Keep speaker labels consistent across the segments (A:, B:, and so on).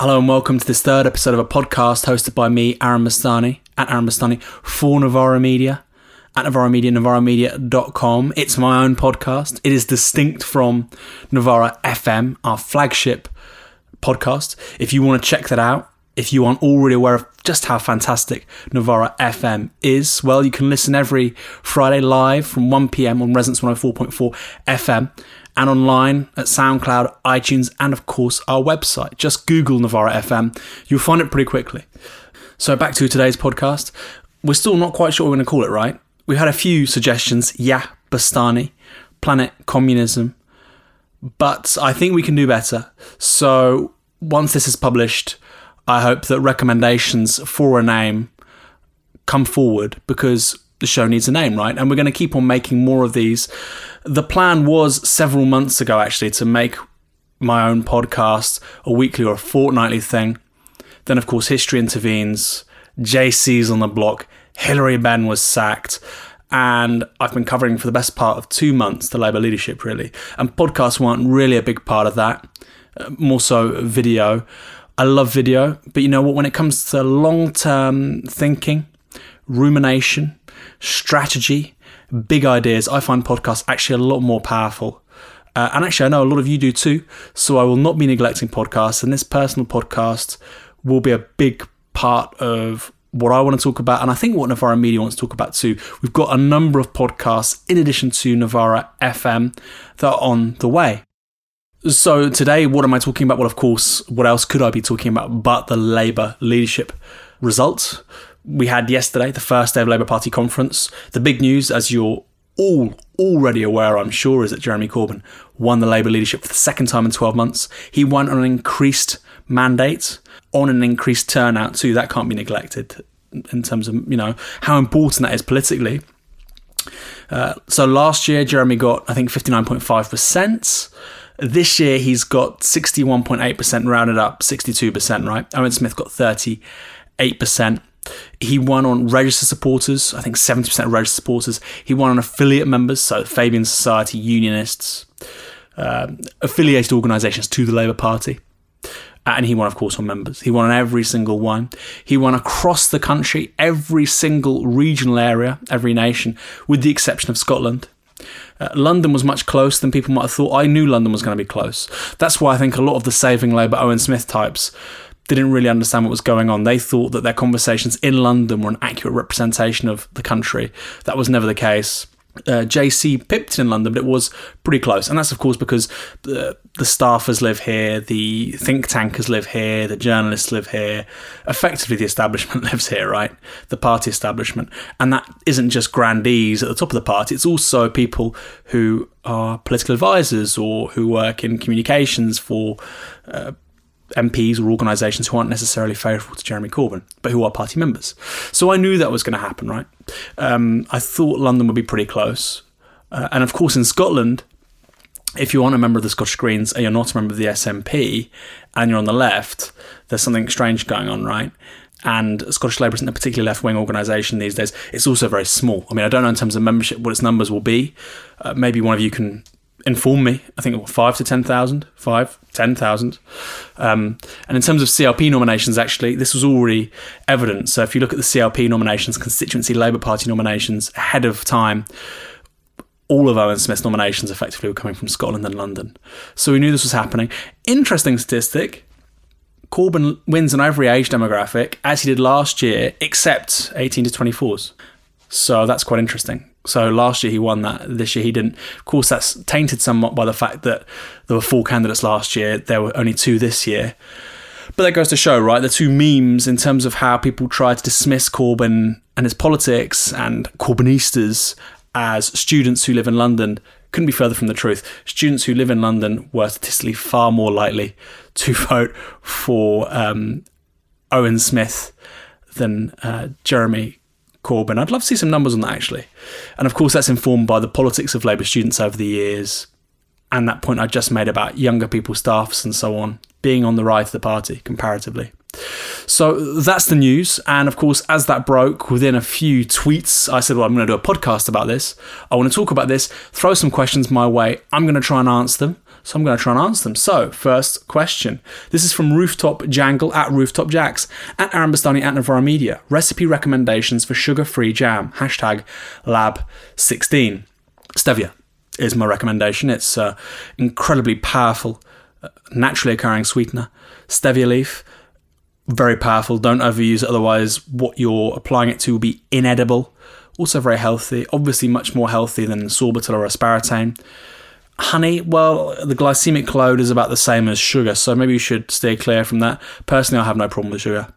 A: Hello and welcome to this third episode of a podcast hosted by me, Aaron Bastani, at Aaron Bastani, for Novara Media, at Novara Media, novaramedia.com. It's my own podcast. It is distinct from Novara FM, our flagship podcast. If you want to check that out, if you aren't already aware of just how fantastic Novara FM is, well, you can listen every Friday live from 1 pm on Resonance 104.4 FM and online at SoundCloud, iTunes, and of course our website. Just Google Novara FM, you'll find it pretty quickly. So back to today's podcast. We're still not quite sure what we're going to call it, right? We had a few suggestions. Yeah, Bastani, Planet Communism, but I think we can do better. So once this is published, I hope that recommendations for a name come forward because the show needs a name, right? And we're going to keep on making more of these. The plan was several months ago, actually, to make my own podcast a weekly or a fortnightly thing. Then, of course, history intervenes. JC's on the block. Hilary Benn was sacked. And I've been covering for the best part of two months the Labour leadership, really. And podcasts weren't really a big part of that, uh, more so video. I love video, but you know what? When it comes to long term thinking, rumination, strategy, big ideas, I find podcasts actually a lot more powerful. Uh, and actually, I know a lot of you do too. So I will not be neglecting podcasts, and this personal podcast will be a big part of what I want to talk about, and I think what Novara Media wants to talk about too. We've got a number of podcasts in addition to Novara FM that are on the way. So today, what am I talking about? Well, of course, what else could I be talking about but the Labour leadership results? We had yesterday, the first day of Labour Party conference. The big news, as you're all already aware, I'm sure, is that Jeremy Corbyn won the Labour leadership for the second time in 12 months. He won on an increased mandate, on an increased turnout too. That can't be neglected in terms of you know how important that is politically. Uh, so last year, Jeremy got I think 59.5 percent. This year, he's got 61.8 percent, rounded up 62 percent. Right, Owen Smith got 38 percent. He won on registered supporters, I think 70% of registered supporters. He won on affiliate members, so Fabian Society, Unionists, um, affiliated organisations to the Labour Party. And he won, of course, on members. He won on every single one. He won across the country, every single regional area, every nation, with the exception of Scotland. Uh, London was much closer than people might have thought. I knew London was going to be close. That's why I think a lot of the Saving Labour Owen Smith types didn't really understand what was going on. They thought that their conversations in London were an accurate representation of the country. That was never the case. Uh, JC pipped in London, but it was pretty close. And that's, of course, because the, the staffers live here, the think tankers live here, the journalists live here. Effectively, the establishment lives here, right? The party establishment. And that isn't just grandees at the top of the party, it's also people who are political advisors or who work in communications for. Uh, MPs or organisations who aren't necessarily favourable to Jeremy Corbyn, but who are party members. So I knew that was going to happen, right? Um, I thought London would be pretty close. Uh, and of course, in Scotland, if you aren't a member of the Scottish Greens and you're not a member of the SNP and you're on the left, there's something strange going on, right? And Scottish Labour isn't a particularly left wing organisation these days. It's also very small. I mean, I don't know in terms of membership what its numbers will be. Uh, maybe one of you can inform me. I think five to ten thousand, five, ten thousand. Um, and in terms of CLP nominations, actually, this was already evident. So if you look at the CLP nominations, constituency Labour Party nominations ahead of time, all of Owen Smith's nominations effectively were coming from Scotland and London. So we knew this was happening. Interesting statistic. Corbyn wins on every age demographic, as he did last year, except 18 to 24s. So that's quite interesting. So last year he won that. This year he didn't. Of course, that's tainted somewhat by the fact that there were four candidates last year. There were only two this year. But that goes to show, right? The two memes in terms of how people try to dismiss Corbyn and his politics and Corbynistas as students who live in London couldn't be further from the truth. Students who live in London were statistically far more likely to vote for um, Owen Smith than uh, Jeremy Corbyn. I'd love to see some numbers on that actually. And of course, that's informed by the politics of Labour students over the years and that point I just made about younger people, staffs, and so on being on the right of the party comparatively. So that's the news. And of course, as that broke within a few tweets, I said, Well, I'm going to do a podcast about this. I want to talk about this, throw some questions my way. I'm going to try and answer them. So I'm going to try and answer them. So, first question. This is from Rooftop Jangle at Rooftop Jacks at Aaron Bastani at Novara Media. Recipe recommendations for sugar free jam. Hashtag lab16. Stevia is my recommendation. It's uh, incredibly powerful, uh, naturally occurring sweetener. Stevia leaf, very powerful. Don't overuse it, otherwise, what you're applying it to will be inedible. Also, very healthy. Obviously, much more healthy than sorbitol or aspartame. Honey, well, the glycemic load is about the same as sugar, so maybe you should stay clear from that. Personally, I have no problem with sugar.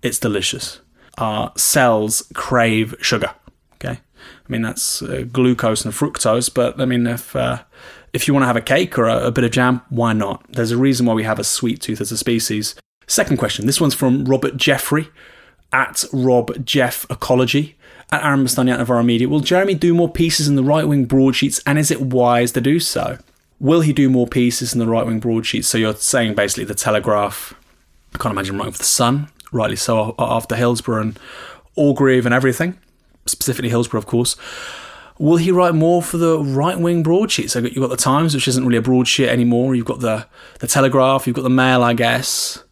A: It's delicious. Our cells crave sugar. Okay, I mean that's uh, glucose and fructose, but I mean if uh, if you want to have a cake or a, a bit of jam, why not? There's a reason why we have a sweet tooth as a species. Second question. This one's from Robert Jeffrey at Rob Jeff Ecology at Aaron Bastani at Novara Media. Will Jeremy do more pieces in the right wing broadsheets, and is it wise to do so? Will he do more pieces in the right wing broadsheets? So you're saying basically the Telegraph. I can't imagine writing for the Sun, rightly so, after Hillsborough and Orgreave and everything, specifically Hillsborough, of course. Will he write more for the right wing broadsheets? So you've got the Times, which isn't really a broadsheet anymore. You've got the the Telegraph. You've got the Mail, I guess.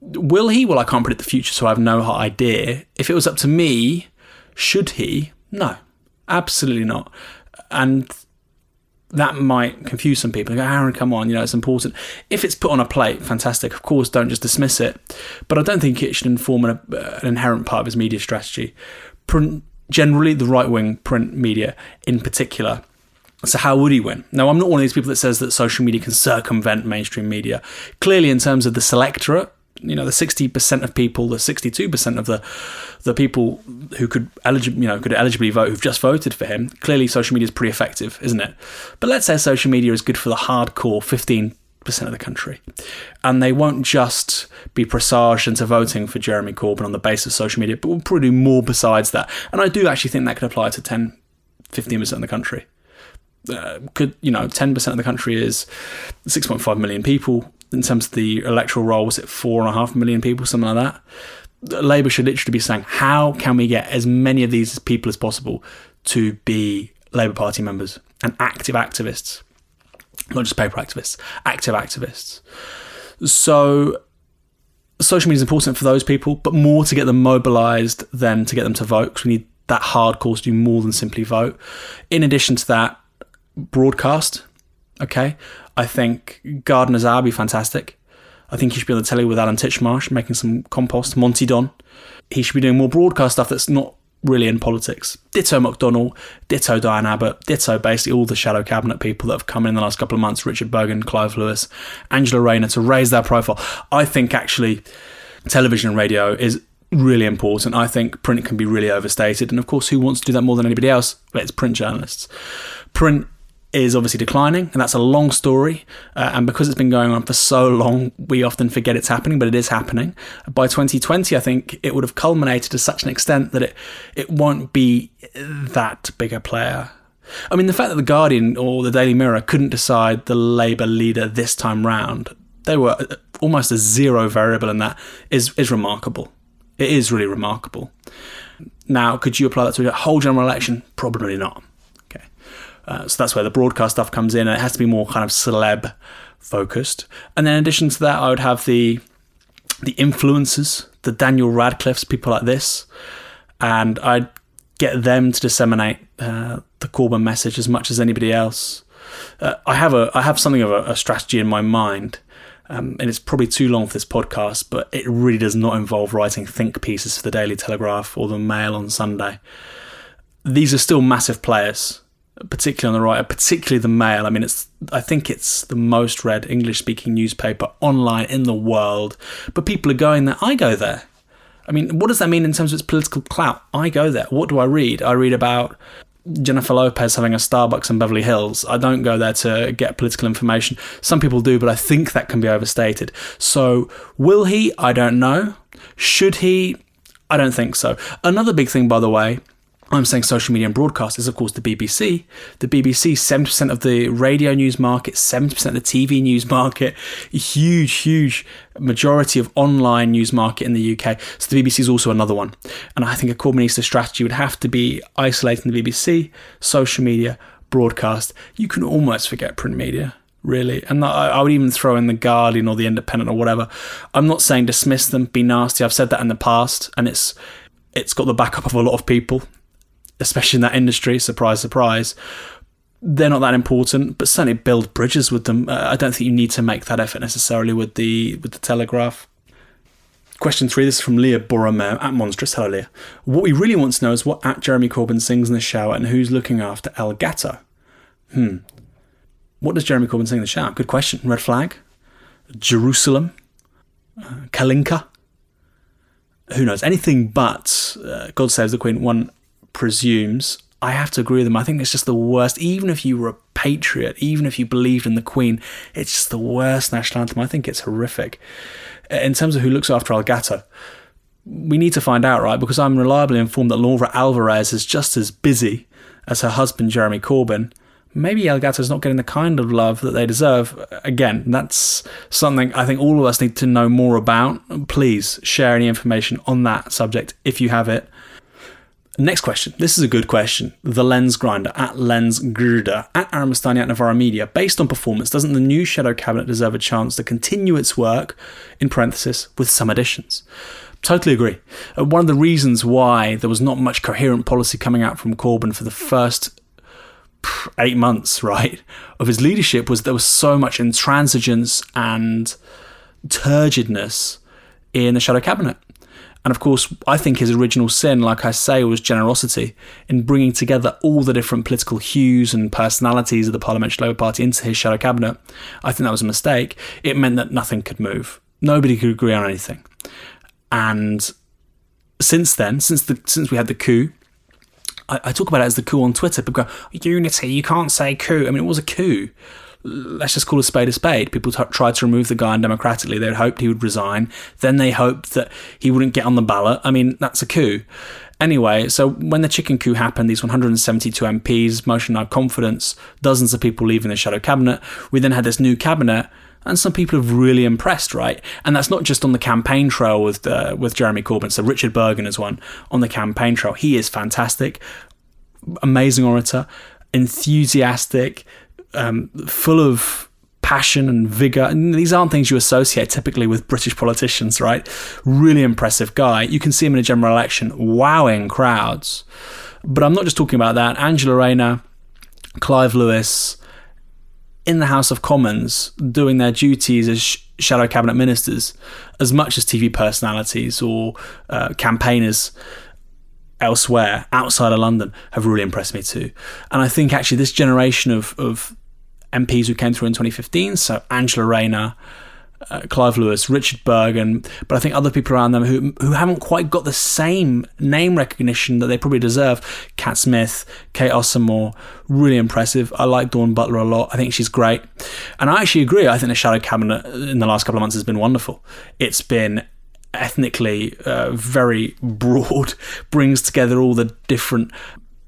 A: Will he? Well, I can't predict the future, so I have no idea. If it was up to me, should he? No, absolutely not. And that might confuse some people. Go, Aaron, come on, you know, it's important. If it's put on a plate, fantastic. Of course, don't just dismiss it. But I don't think it should inform an, an inherent part of his media strategy. Print, generally, the right wing print media in particular. So, how would he win? Now, I'm not one of these people that says that social media can circumvent mainstream media. Clearly, in terms of the selectorate, you know the 60% of people the 62% of the the people who could eligi- you know could eligibly vote who've just voted for him clearly social media is pretty effective isn't it? But let's say social media is good for the hardcore 15% of the country. And they won't just be presaged into voting for Jeremy Corbyn on the basis of social media but will probably do more besides that. And I do actually think that could apply to 10 15% of the country. Uh, could you know 10% of the country is 6.5 million people in terms of the electoral roll, was it four and a half million people, something like that? Labour should literally be saying, how can we get as many of these people as possible to be Labour Party members and active activists? Not just paper activists, active activists. So social media is important for those people, but more to get them mobilised than to get them to vote because we need that hard hardcore to do more than simply vote. In addition to that, broadcast. Okay, I think Gardner's Hour be fantastic. I think he should be on the telly with Alan Titchmarsh making some compost. Monty Don. He should be doing more broadcast stuff that's not really in politics. Ditto McDonnell, ditto Diane Abbott, ditto basically all the shadow cabinet people that have come in the last couple of months Richard Burgon, Clive Lewis, Angela Rayner to raise their profile. I think actually television and radio is really important. I think print can be really overstated. And of course, who wants to do that more than anybody else? Well, it's print journalists. Print is obviously declining, and that's a long story. Uh, and because it's been going on for so long, we often forget it's happening, but it is happening. By 2020, I think it would have culminated to such an extent that it it won't be that big a player. I mean, the fact that the Guardian or the Daily Mirror couldn't decide the Labour leader this time round, they were almost a zero variable in that, is is remarkable. It is really remarkable. Now, could you apply that to a whole general election? Probably not. Uh, so that's where the broadcast stuff comes in, and it has to be more kind of celeb focused. And then in addition to that, I would have the the influencers, the Daniel Radcliffes, people like this, and I'd get them to disseminate uh, the Corbyn message as much as anybody else. Uh, I have a I have something of a, a strategy in my mind. Um, and it's probably too long for this podcast, but it really does not involve writing think pieces for the Daily Telegraph or the Mail on Sunday. These are still massive players particularly on the right, particularly the Mail. I mean, it's I think it's the most read English speaking newspaper online in the world. But people are going there. I go there. I mean, what does that mean in terms of its political clout? I go there. What do I read? I read about Jennifer Lopez having a Starbucks in Beverly Hills. I don't go there to get political information. Some people do, but I think that can be overstated. So, will he? I don't know. Should he? I don't think so. Another big thing, by the way, I'm saying social media and broadcast is, of course, the BBC. The BBC, 70% of the radio news market, 70% of the TV news market, huge, huge majority of online news market in the UK. So the BBC is also another one. And I think a Corbynista strategy would have to be isolating the BBC, social media, broadcast. You can almost forget print media. really. And I would even throw in the Guardian or the Independent or whatever. I'm not saying dismiss them, be nasty. I've said that in the past, and it's it's got the backup of a lot of people, especially in that industry. Surprise, surprise. They're not that important, but certainly build bridges with them. Uh, I don't think you need to make that effort necessarily with the with the Telegraph. Question three, this is from Leah Borromeo at Monstrous. Hello, Leah. What we really want to know is what at Jeremy Corbyn sings in the shower and who's looking after El Gato. Hmm. What does Jeremy Corbyn sing in the shower? Good question. Red Flag? Jerusalem? Uh, Kalinka? Who knows? Anything but uh, God Saves the Queen, one presumes. I have to agree with them. I think it's just the worst. Even if you were a patriot, even if you believed in the Queen, it's just the worst national anthem. I think it's horrific. In terms of who looks after El Gato, we need to find out, right? Because I'm reliably informed that Laura Alvarez is just as busy as her husband, Jeremy Corbyn maybe El Gato's not getting the kind of love that they deserve. Again, that's something I think all of us need to know more about. Please share any information on that subject if you have it. Next question. This is a good question. The Lens Grinder at Lens Grinder at Aaron Bastani at Novara Media. Based on performance, doesn't the new Shadow Cabinet deserve a chance to continue its work, in parenthesis, with some additions? Totally agree. Uh, one of the reasons why there was not much coherent policy coming out from Corbyn for the first eight months, right, of his leadership was there was so much intransigence and turgidness in the shadow cabinet. And of course, I think his original sin, like I say, was generosity in bringing together all the different political hues and personalities of the Parliamentary Labour Party into his shadow cabinet. I think that was a mistake. It meant that nothing could move. Nobody could agree on anything. And since then, since the since we had the coup, I, I talk about it as the coup on Twitter. People go, Unity, you can't say coup. I mean, it was a coup. Let's just call a spade a spade. People t- tried to remove the guy undemocratically. They hoped he would resign. Then they hoped that he wouldn't get on the ballot. I mean, that's a coup. Anyway, so when the chicken coup happened, these 172 MPs, motion no confidence, dozens of people leaving the shadow cabinet, we then had this new cabinet and some people have really impressed, right? And that's not just on the campaign trail with uh, with Jeremy Corbyn. So Richard Burgon is one on the campaign trail. He is fantastic, amazing orator, enthusiastic, um, full of passion and vigor. And these aren't things you associate typically with British politicians, right? Really impressive guy. You can see him in a general election, wowing crowds. But I'm not just talking about that. Angela Rayner, Clive Lewis, in the House of Commons doing their duties as shadow cabinet ministers as much as TV personalities or uh, campaigners elsewhere outside of London have really impressed me too. And I think actually this generation of, of MPs who came through in 2015, so Angela Rayner, uh, Clive Lewis, Richard Burgon, but I think other people around them who who haven't quite got the same name recognition that they probably deserve. Cat Smith, Kate Osamor, really impressive. I like Dawn Butler a lot. I think she's great, and I actually agree. I think the Shadow Cabinet in the last couple of months has been wonderful. It's been ethnically uh, very broad, brings together all the different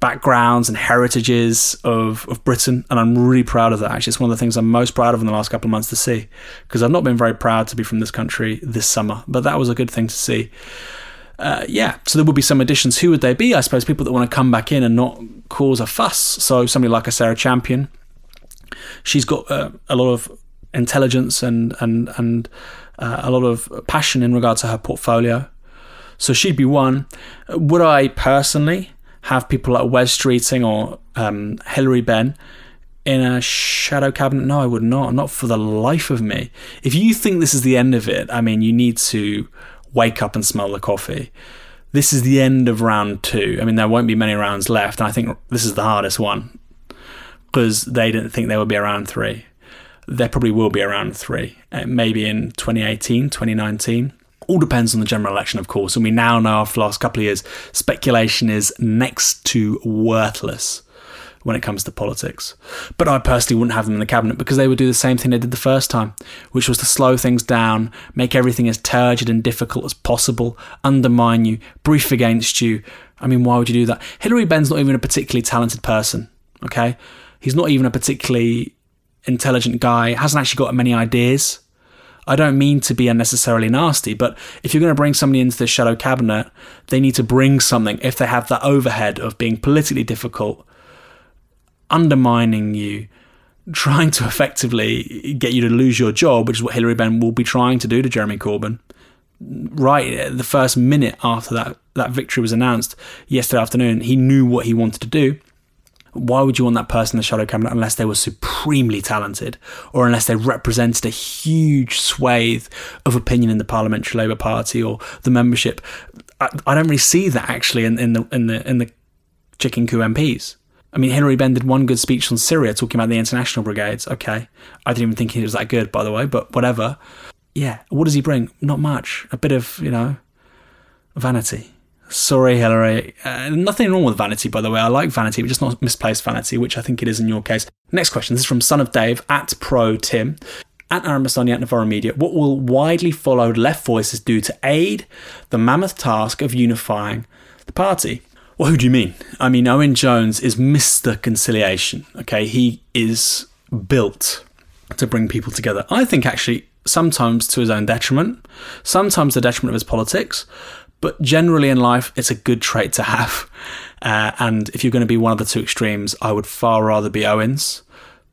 A: backgrounds and heritages of, of Britain, and I'm really proud of that. Actually, it's one of the things I'm most proud of in the last couple of months to see, because I've not been very proud to be from this country this summer, but that was a good thing to see. Uh, yeah, so there will be some additions. Who would they be? I suppose people that want to come back in and not cause a fuss. So somebody like a Sarah Champion, she's got uh, a lot of intelligence and and and uh, a lot of passion in regard to her portfolio. So she'd be one. Would I personally? Have people like Wes Streeting or um, Benn in a shadow cabinet? No, I would not. Not for the life of me. If you think this is the end of it, I mean, you need to wake up and smell the coffee. This is the end of round two. I mean, there won't be many rounds left, and I think this is the hardest one because they didn't think there would be around three. There probably will be around three, uh, maybe in 2018, 2019. All depends on the general election, of course, and we now know after the last couple of years, speculation is next to worthless when it comes to politics. But I personally wouldn't have them in the cabinet because they would do the same thing they did the first time, which was to slow things down, make everything as turgid and difficult as possible, undermine you, brief against you. I mean, why would you do that? Hilary Benn's not even a particularly talented person, okay? He's not even a particularly intelligent guy, hasn't actually got many ideas. I don't mean to be unnecessarily nasty, but if you're going to bring somebody into the shadow cabinet, they need to bring something if they have that overhead of being politically difficult, undermining you, trying to effectively get you to lose your job, which is what Hilary Benn will be trying to do to Jeremy Corbyn. Right the first minute after that, that victory was announced yesterday afternoon, he knew what he wanted to do. Why would you want that person in the shadow cabinet unless they were supremely talented or unless they represented a huge swathe of opinion in the Parliamentary Labour Party or the membership? I, I don't really see that actually in, in the in the in the chicken coup MPs. I mean, Hilary Benn did one good speech on Syria talking about the international brigades. Okay. I didn't even think he was that good, by the way, but whatever. Yeah. What does he bring? Not much. A bit of, you know, vanity. Sorry, Hilary. Uh, nothing wrong with vanity, by the way. I like vanity, but just not misplaced vanity, which I think it is in your case. Next question. This is from Son of Dave at Pro Tim. At Aaron Bastani at Novara Media, what will widely followed left voices do to aid the mammoth task of unifying the party? Well, who do you mean? I mean, Owen Jones is Mr. Conciliation. Okay, he is built to bring people together. I think actually sometimes to his own detriment, sometimes the detriment of his politics, but generally in life, it's a good trait to have. Uh, and if you're going to be one of the two extremes, I would far rather be Owens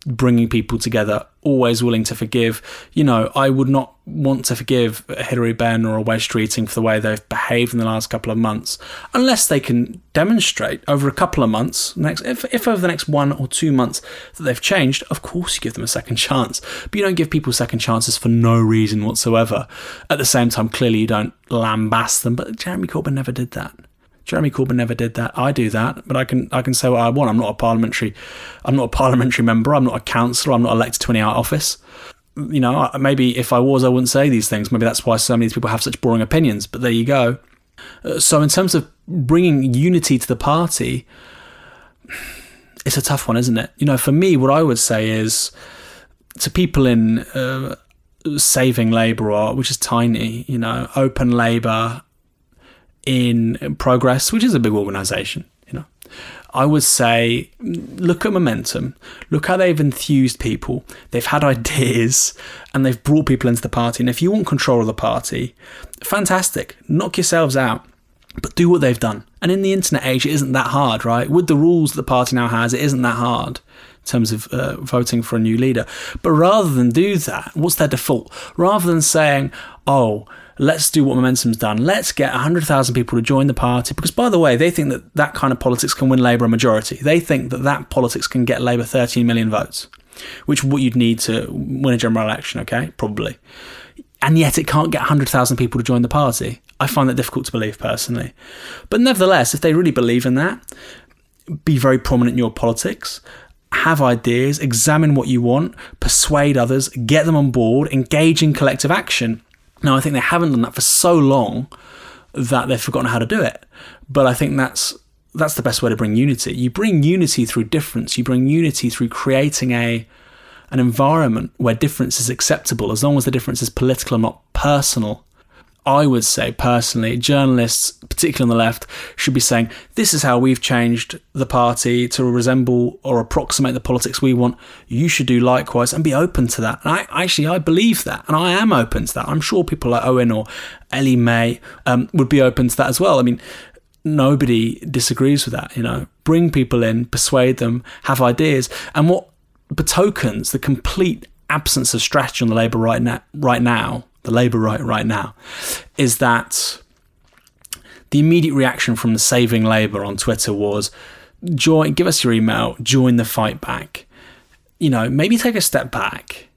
A: bringing people together, always willing to forgive. You know, I would not want to forgive Hilary Benn or a Wes Streeting for the way they've behaved in the last couple of months, unless they can demonstrate over a couple of months, next if, if over the next one or two months that they've changed, of course you give them a second chance. But you don't give people second chances for no reason whatsoever. At the same time, clearly you don't lambast them, but Jeremy Corbyn never did that. Jeremy Corbyn never did that. I do that, but I can I can say what I want. I'm not a parliamentary, I'm not a parliamentary member. I'm not a councillor. I'm not elected to any office. You know, maybe if I was, I wouldn't say these things. Maybe that's why so many people have such boring opinions. But there you go. Uh, so in terms of bringing unity to the party, it's a tough one, isn't it? You know, for me, what I would say is to people in uh, saving Labour, which is tiny, you know, open Labour, in Progress, which is a big organisation. You know, I would say look at momentum. Look how they've enthused people. They've had ideas and they've brought people into the party. And if you want control of the party, fantastic. Knock yourselves out. But do what they've done. And in the internet age, it isn't that hard, right? With the rules that the party now has, it isn't that hard in terms of uh, voting for a new leader. But rather than do that, what's their default? Rather than saying, oh, let's do what Momentum's done. Let's get 100,000 people to join the party. Because, by the way, they think that that kind of politics can win Labour a majority. They think that that politics can get Labour 13 million votes, which what you'd need to win a general election, okay? Probably. And yet it can't get 100,000 people to join the party. I find that difficult to believe personally. But nevertheless, if they really believe in that, be very prominent in your politics, have ideas, examine what you want, persuade others, get them on board, engage in collective action. Now, I think they haven't done that for so long that they've forgotten how to do it. But I think that's that's the best way to bring unity. You bring unity through difference. You bring unity through creating a an environment where difference is acceptable, as long as the difference is political and not personal. I would say personally, journalists, particularly on the left, should be saying, This is how we've changed the party to resemble or approximate the politics we want. You should do likewise and be open to that. And I actually I believe that, and I am open to that. I'm sure people like Owen or Ellie Mae um, would be open to that as well. I mean, nobody disagrees with that, you know. Bring people in, persuade them, have ideas. And what betokens the complete absence of strategy on the Labour right now, right now the Labour right right now, is that the immediate reaction from the Saving Labour on Twitter was join, give us your email, join the fight back. You know, maybe take a step back.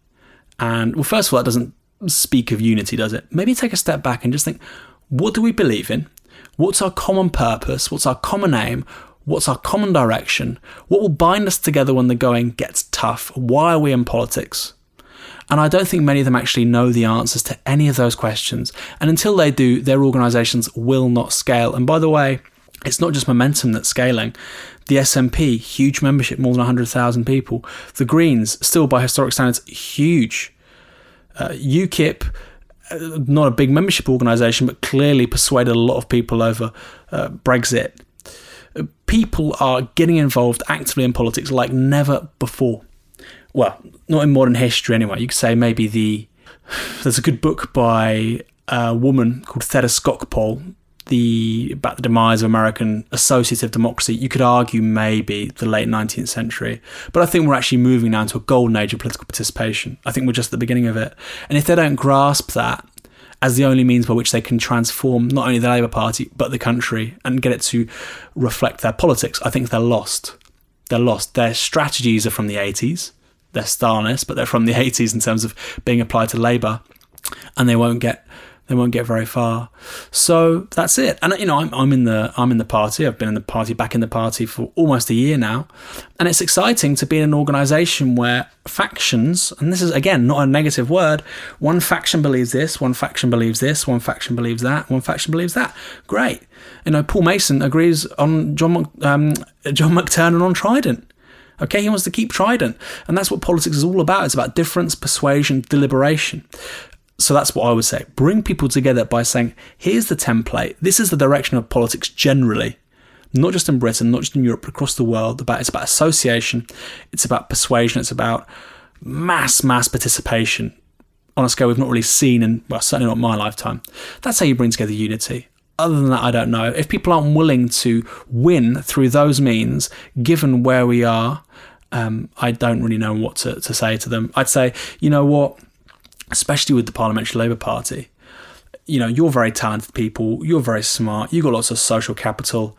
A: And well, first of all, that doesn't speak of unity, does it? Maybe take a step back and just think, what do we believe in? What's our common purpose? What's our common aim? What's our common direction? What will bind us together when the going gets tough? Why are we in politics? And I don't think many of them actually know the answers to any of those questions. And until they do, their organisations will not scale. And by the way, it's not just momentum that's scaling. The SNP, huge membership, more than 100,000 people. The Greens, still by historic standards, huge. Uh, UKIP, uh, not a big membership organisation, but clearly persuaded a lot of people over uh, Brexit. Uh, people are getting involved actively in politics like never before well, not in modern history anyway. You could say maybe the there's a good book by a woman called Theda Skocpol the about the demise of American associative democracy, you could argue maybe the late 19th century. But I think we're actually moving now into a golden age of political participation. I think we're just at the beginning of it. And if they don't grasp that as the only means by which they can transform not only the Labour Party but the country and get it to reflect their politics, I think they're lost. They're lost. Their strategies are from the 80s. They're Stalinist, but they're from the 80s in terms of being applied to Labour, and they won't get they won't get very far. So that's it. And you know, I'm, I'm in the I'm in the party. I've been in the party, back in the party for almost a year now, and it's exciting to be in an organisation where factions, and this is again not a negative word, one faction believes this, one faction believes this, one faction believes that, one faction believes that. Great. You know, Paul Mason agrees on John um, John McTernan on Trident. Okay, he wants to keep Trident. And that's what politics is all about. It's about difference, persuasion, deliberation. So that's what I would say. Bring people together by saying, here's the template. This is the direction of politics generally. Not just in Britain, not just in Europe, but across the world. It's about association, it's about persuasion, it's about mass, mass participation on a scale we've not really seen in well, certainly not my lifetime. That's how you bring together unity. Other than that, I don't know. If people aren't willing to win through those means, given where we are, um, I don't really know what to, to say to them. I'd say, you know what? especially with the Parliamentary Labour Party, you know, you're very talented people, you're very smart, you've got lots of social capital.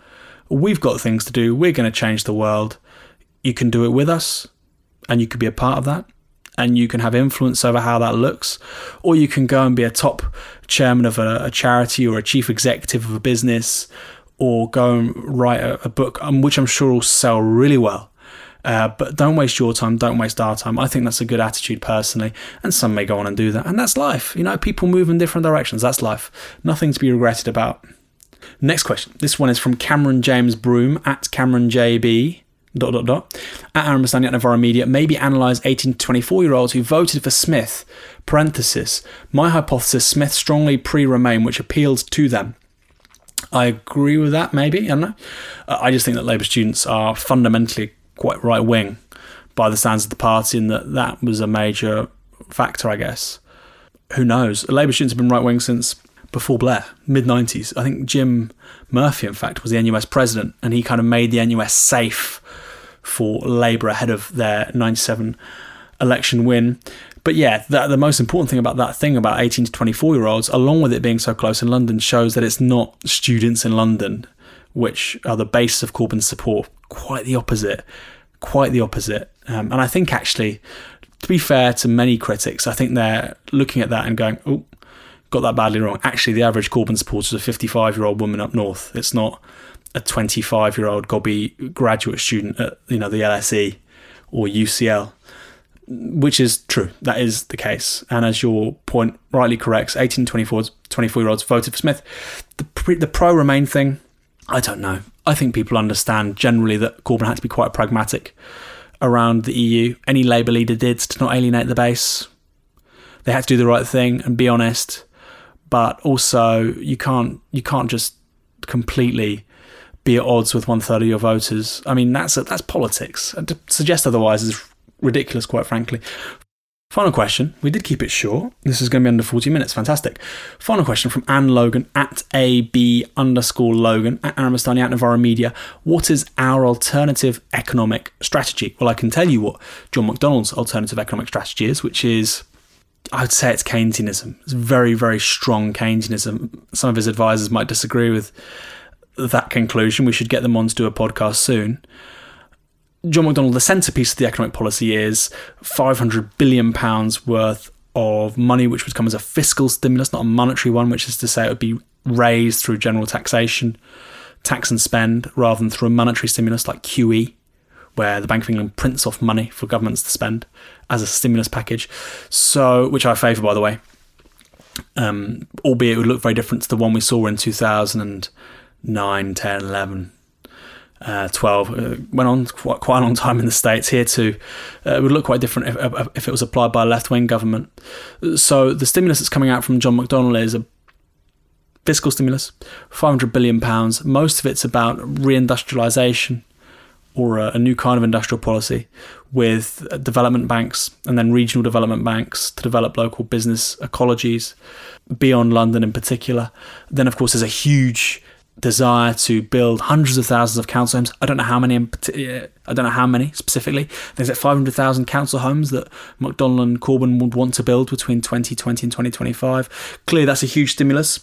A: We've got things to do, we're going to change the world. You can do it with us, and you could be a part of that, and you can have influence over how that looks, or you can go and be a top chairman of a, a charity or a chief executive of a business, or go and write a, a book, um, which I'm sure will sell really well uh, but don't waste your time, don't waste our time. I think that's a good attitude personally, and some may go on and do that. And that's life. You know, people move in different directions. That's life. Nothing to be regretted about. Next question. This one is from Cameron James Broom at Cameron JB. Dot dot dot at Aaron Bastani at Media. Maybe analyse 18 to 24 year olds who voted for Smith. Parenthesis. My hypothesis: Smith strongly pre-Remain, which appealed to them. I agree with that. Maybe I don't know. Uh, I just think that Labour students are fundamentally quite right wing by the stands of the party, and that that was a major factor, I guess. Who knows? Labour students have been right wing since before Blair, mid 90s. I think Jim Murphy, in fact, was the NUS president, and he kind of made the NUS safe for Labour ahead of their 97 election win. But yeah, the, the most important thing about that thing about 18 to 24 year olds, along with it being so close in London, shows that it's not students in London which are the basis of Corbyn's support. Quite the opposite. Quite the opposite. Um, and I think actually, to be fair to many critics, I think they're looking at that and going, oh, got that badly wrong. Actually, the average Corbyn supporter is a 55 year old woman up north. It's not a 25 year old gobby graduate student at you know the LSE or UCL, which is true. That is the case. And as your point rightly corrects, 18 24, 24 year olds voted for Smith. The, pre, the pro Remain thing, I don't know. I think people understand generally that Corbyn had to be quite pragmatic around the EU. Any Labour leader did to not alienate the base. They had to do the right thing and be honest, but also you can't you can't just completely be at odds with one third of your voters. I mean that's that's politics. And to suggest otherwise is ridiculous, quite frankly. Final question. We did keep it short. This is going to be under 40 minutes. Fantastic. Final question from Anne Logan at AB underscore Logan at Aaron Bastani at Novara Media. What is our alternative economic strategy? Well, I can tell you what John McDonnell's alternative economic strategy is, which is I would say it's Keynesianism. It's very, very strong Keynesianism. Some of his advisors might disagree with that conclusion. We should get them on to do a podcast soon. John McDonnell, the centrepiece of the economic policy is £500 billion worth of money which would come as a fiscal stimulus, not a monetary one, which is to say it would be raised through general taxation, tax and spend, rather than through a monetary stimulus like QE, where the Bank of England prints off money for governments to spend as a stimulus package. So, which I favour, by the way. Um, albeit it would look very different to the one we saw in 2009, 10, 11, uh, 12 uh, went on quite, quite a long time in the states here too uh, it would look quite different if, if it was applied by a left-wing government so the stimulus that's coming out from john mcdonnell is a fiscal stimulus 500 billion pounds most of it's about reindustrialization or a, a new kind of industrial policy with development banks and then regional development banks to develop local business ecologies beyond London in particular. Then, of course, there's a huge desire to build hundreds of thousands of council homes. I don't know how many. I don't know how many specifically. There's like 500,000 council homes that McDonnell and Corbyn would want to build between 2020 and 2025. Clearly, that's a huge stimulus.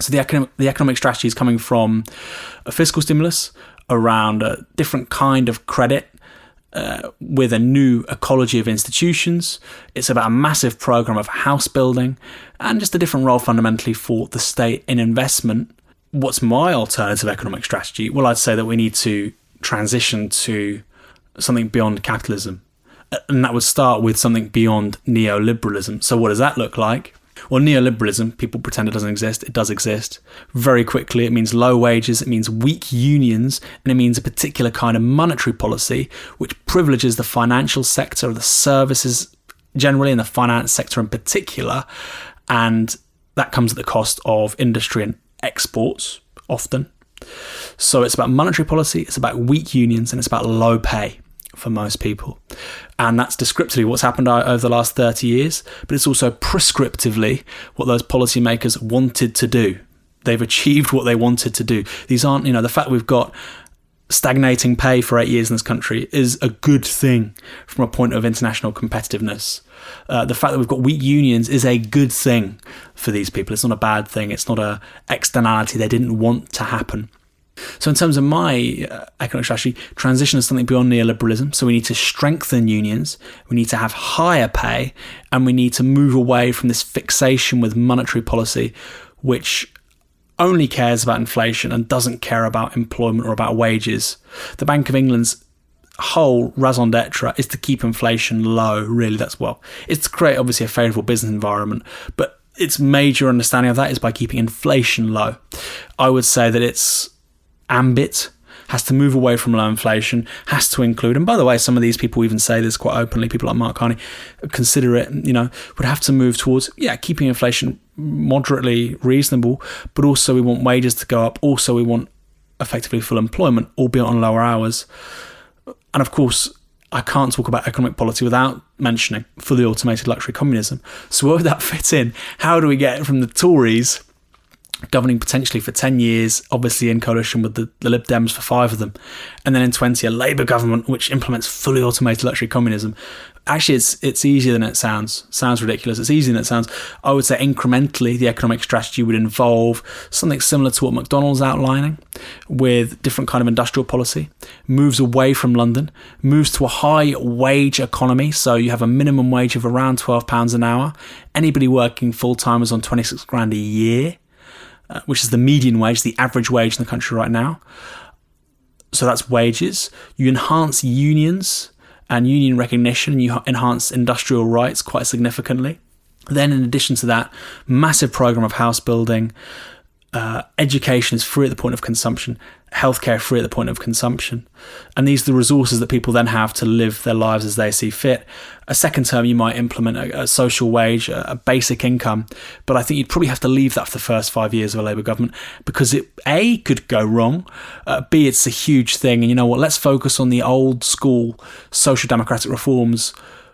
A: So the economic, the economic strategy is coming from a fiscal stimulus around a different kind of credit uh, with a new ecology of institutions. It's about a massive program of house building and just a different role fundamentally for the state in investment. What's my alternative economic strategy? Well, I'd say that we need to transition to something beyond capitalism. And that would start with something beyond neoliberalism. So, what does that look like? Well, neoliberalism, people pretend it doesn't exist. It does exist. Very quickly, it means low wages, it means weak unions, and it means a particular kind of monetary policy which privileges the financial sector, the services generally, and the finance sector in particular. And that comes at the cost of industry and exports often. So it's about monetary policy, it's about weak unions, and it's about low pay for most people. And that's descriptively what's happened over the last 30 years, but it's also prescriptively what those policymakers wanted to do. They've achieved what they wanted to do. These aren't, you know, the fact we've got stagnating pay for eight years in this country is a good thing from a point of international competitiveness. Uh, the fact that we've got weak unions is a good thing for these people. It's not a bad thing. It's not a externality they didn't want to happen. So, in terms of my uh, economic strategy, transition is something beyond neoliberalism. So, we need to strengthen unions, we need to have higher pay, and we need to move away from this fixation with monetary policy, which only cares about inflation and doesn't care about employment or about wages. The Bank of England's whole raison d'etre is to keep inflation low, really. That's well, it's to create obviously a favourable business environment, but its major understanding of that is by keeping inflation low. I would say that it's ambit has to move away from low inflation, has to include, and by the way, some of these people even say this quite openly, people like Mark Carney consider it, you know, would have to move towards, yeah, keeping inflation moderately reasonable, but also we want wages to go up, also we want effectively full employment, albeit on lower hours. And of course, I can't talk about economic policy without mentioning fully automated luxury communism. So where would that fit in? How do we get from the Tories governing potentially for 10 years, obviously in coalition with the, the Lib Dems for five of them, and then in 20, a Labour government which implements fully automated luxury communism. Actually, it's it's easier than it sounds. Sounds ridiculous. It's easier than it sounds. I would say incrementally, the economic strategy would involve something similar to what McDonnell's outlining, with different kind of industrial policy. Moves away from London, moves to a high wage economy. So you have a minimum wage of around twelve pounds an hour. Anybody working full time is on twenty six grand a year uh, which is the median wage, the average wage in the country right now. So that's wages. You enhance unions and union recognition, you enhance industrial rights quite significantly. Then, in addition to that, massive program of house building, uh, education is free at the point of consumption, healthcare free at the point of consumption. And these are the resources that people then have to live their lives as they see fit. A second term, you might implement a, a social wage, a, a, basic income, but I think you'd probably have to leave that for the first five years of a Labour government because it, A, could go wrong, uh, B, it's a huge thing. And you know what? Let's focus on the old school social democratic reforms,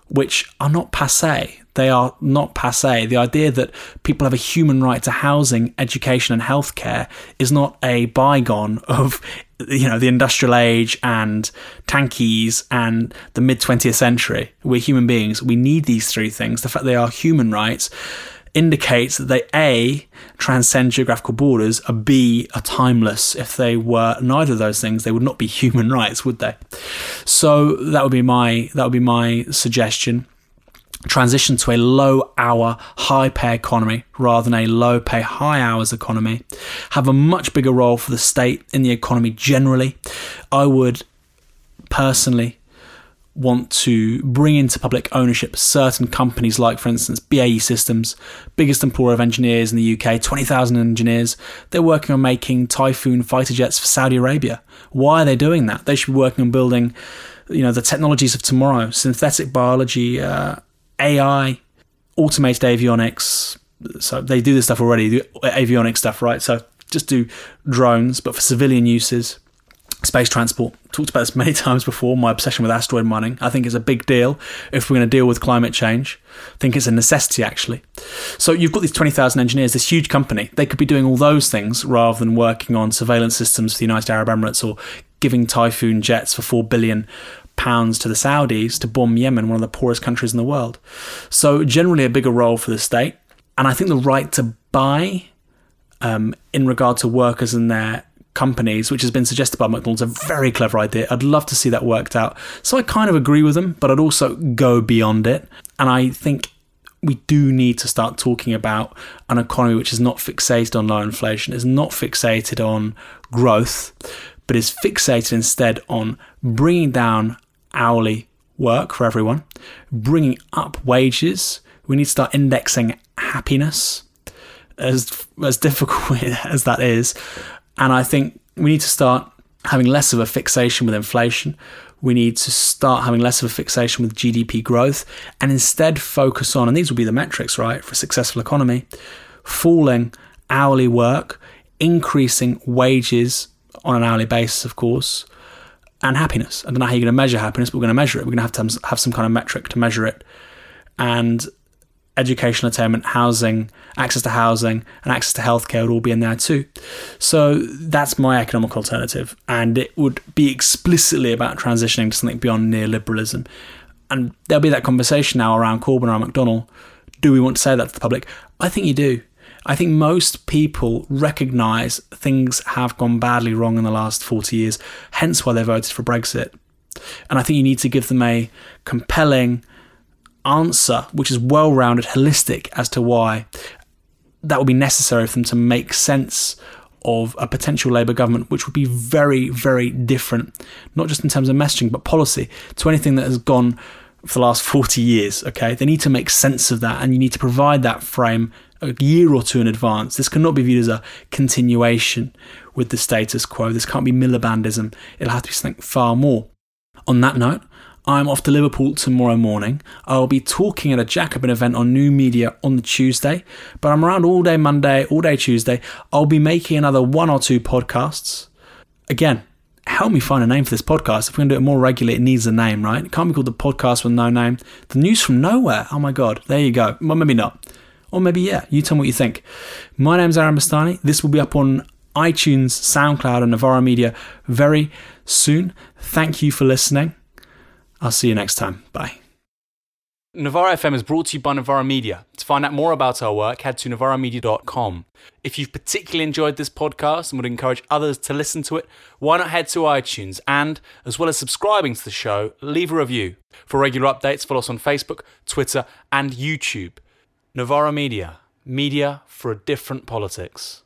A: which are not passe they are not passe. The idea that people have a human right to housing, education, and healthcare is not a bygone of you know the industrial age and tankies and the mid 20th century. We're human beings. We need these three things. The fact they are human rights indicates that they a transcend geographical borders, a b are timeless. If they were neither of those things, they would not be human rights, would they? So that would be my that would be my suggestion transition to a low hour, high pay economy rather than a low pay, high hours economy, have a much bigger role for the state in the economy generally. I would personally want to bring into public ownership certain companies like, for instance, BAE Systems, biggest employer of engineers in the UK, 20,000 engineers. They're working on making Typhoon fighter jets for Saudi Arabia. Why are they doing that? They should be working on building you know the technologies of tomorrow synthetic biology uh, AI, automated avionics. So they do this stuff already, the avionics stuff, right? So just do drones, but for civilian uses. space transport. Talked about this many times before. My obsession with asteroid mining. I think it's a big deal if we're going to deal with climate change. I think it's a necessity actually. So you've got these twenty thousand engineers, this huge company. They could be doing all those things rather than working on surveillance systems for the United Arab Emirates or giving Typhoon jets for four billion pounds to the Saudis to bomb Yemen, one of the poorest countries in the world. So generally a bigger role for the state. And I think the right to buy um, in regard to workers and their companies, which has been suggested by McDonnell's, a very clever idea. I'd love to see that worked out. So I kind of agree with them, but I'd also go beyond it. And I think we do need to start talking about an economy which is not fixated on low inflation, is not fixated on growth, but is fixated instead on bringing down hourly work for everyone, bringing up wages. We need to start indexing happiness, as as difficult as that is. And I think we need to start having less of a fixation with inflation. We need to start having less of a fixation with GDP growth and instead focus on, and these will be the metrics, right, for a successful economy, falling hourly work, increasing wages on an hourly basis, of course, and happiness. I don't know how you're going to measure happiness, but we're going to measure it. We're going to have to have some kind of metric to measure it. And education, attainment, housing, access to housing, and access to healthcare would all be in there too. So that's my economic alternative. And it would be explicitly about transitioning to something beyond neoliberalism. And there'll be that conversation now around Corbyn, around McDonnell. Do we want to say that to the public? I think you do. I think most people recognise things have gone badly wrong in the last 40 years, hence why they voted for Brexit. And I think you need to give them a compelling answer, which is well rounded, holistic as to why that would be necessary for them to make sense of a potential Labour government, which would be very, very different, not just in terms of messaging, but policy, to anything that has gone for the last 40 years. Okay, they need to make sense of that, and you need to provide that frame a year or two in advance. This cannot be viewed as a continuation with the status quo. This can't be Milibandism. It'll have to be something far more. On that note, I'm off to Liverpool tomorrow morning. I'll be talking at a Jacobin event on New Media on the Tuesday, but I'm around all day Monday, all day Tuesday. I'll be making another one or two podcasts. Again, help me find a name for this podcast. If we're going to do it more regularly, it needs a name, right? It can't be called the podcast with no name. The news from nowhere. Oh my God. There you go. Well, maybe not. Or maybe, yeah, you tell me what you think. My name's Aaron Bastani. This will be up on iTunes, SoundCloud, and Novara Media very soon. Thank you for listening. I'll see you next time. Bye. Novara FM is brought to you by Novara Media. To find out more about our work, head to novaramedia.com. If you've particularly enjoyed this podcast and would encourage others to listen to it, why not head to iTunes and, as well as subscribing to the show, leave a review. For regular updates, follow us on Facebook, Twitter, and YouTube. Novara Media, media for a different politics.